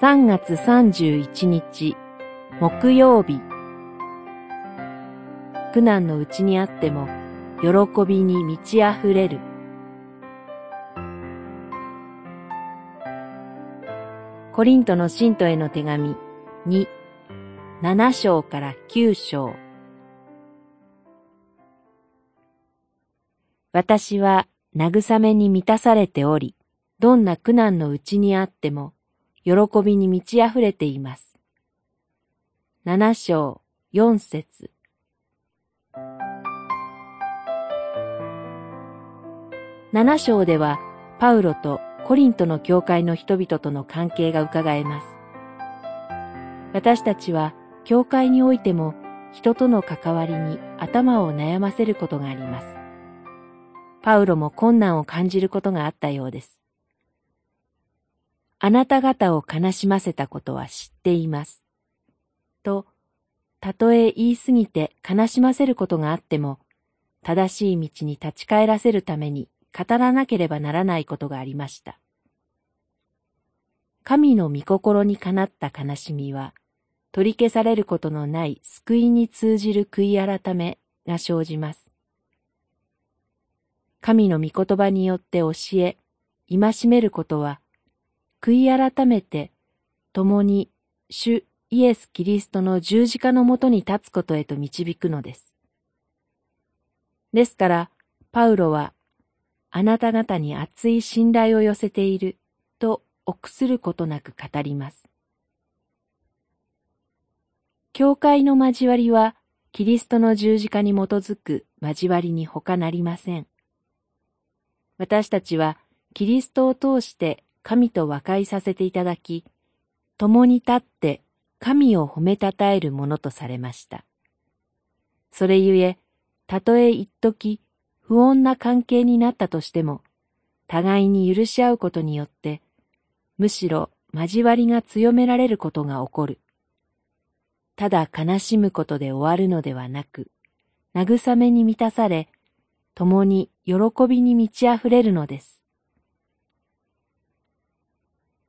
3月31日木曜日。苦難のうちにあっても喜びに満ち溢れる。コリントの信徒への手紙2、7章から9章。私は慰めに満たされており、どんな苦難のうちにあっても、喜びに満ち溢れています。七章四節七章では、パウロとコリントの教会の人々との関係が伺えます。私たちは、教会においても、人との関わりに頭を悩ませることがあります。パウロも困難を感じることがあったようです。あなた方を悲しませたことは知っています。と、たとえ言い過ぎて悲しませることがあっても、正しい道に立ち返らせるために語らなければならないことがありました。神の御心にかなった悲しみは、取り消されることのない救いに通じる悔い改めが生じます。神の御言葉によって教え、戒めることは、悔い改めて、共に主イエス・キリストの十字架のもとに立つことへと導くのです。ですから、パウロは、あなた方に熱い信頼を寄せていると臆することなく語ります。教会の交わりは、キリストの十字架に基づく交わりに他なりません。私たちは、キリストを通して神と和解させていただき、共に立って神を褒めたたえるものとされました。それゆえ、たとえ一時不穏な関係になったとしても、互いに許し合うことによって、むしろ交わりが強められることが起こる。ただ悲しむことで終わるのではなく、慰めに満たされ、共に喜びに満ち溢れるのです。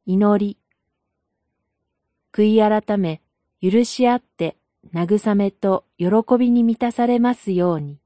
祈り。悔い改め、許し合って、慰めと喜びに満たされますように。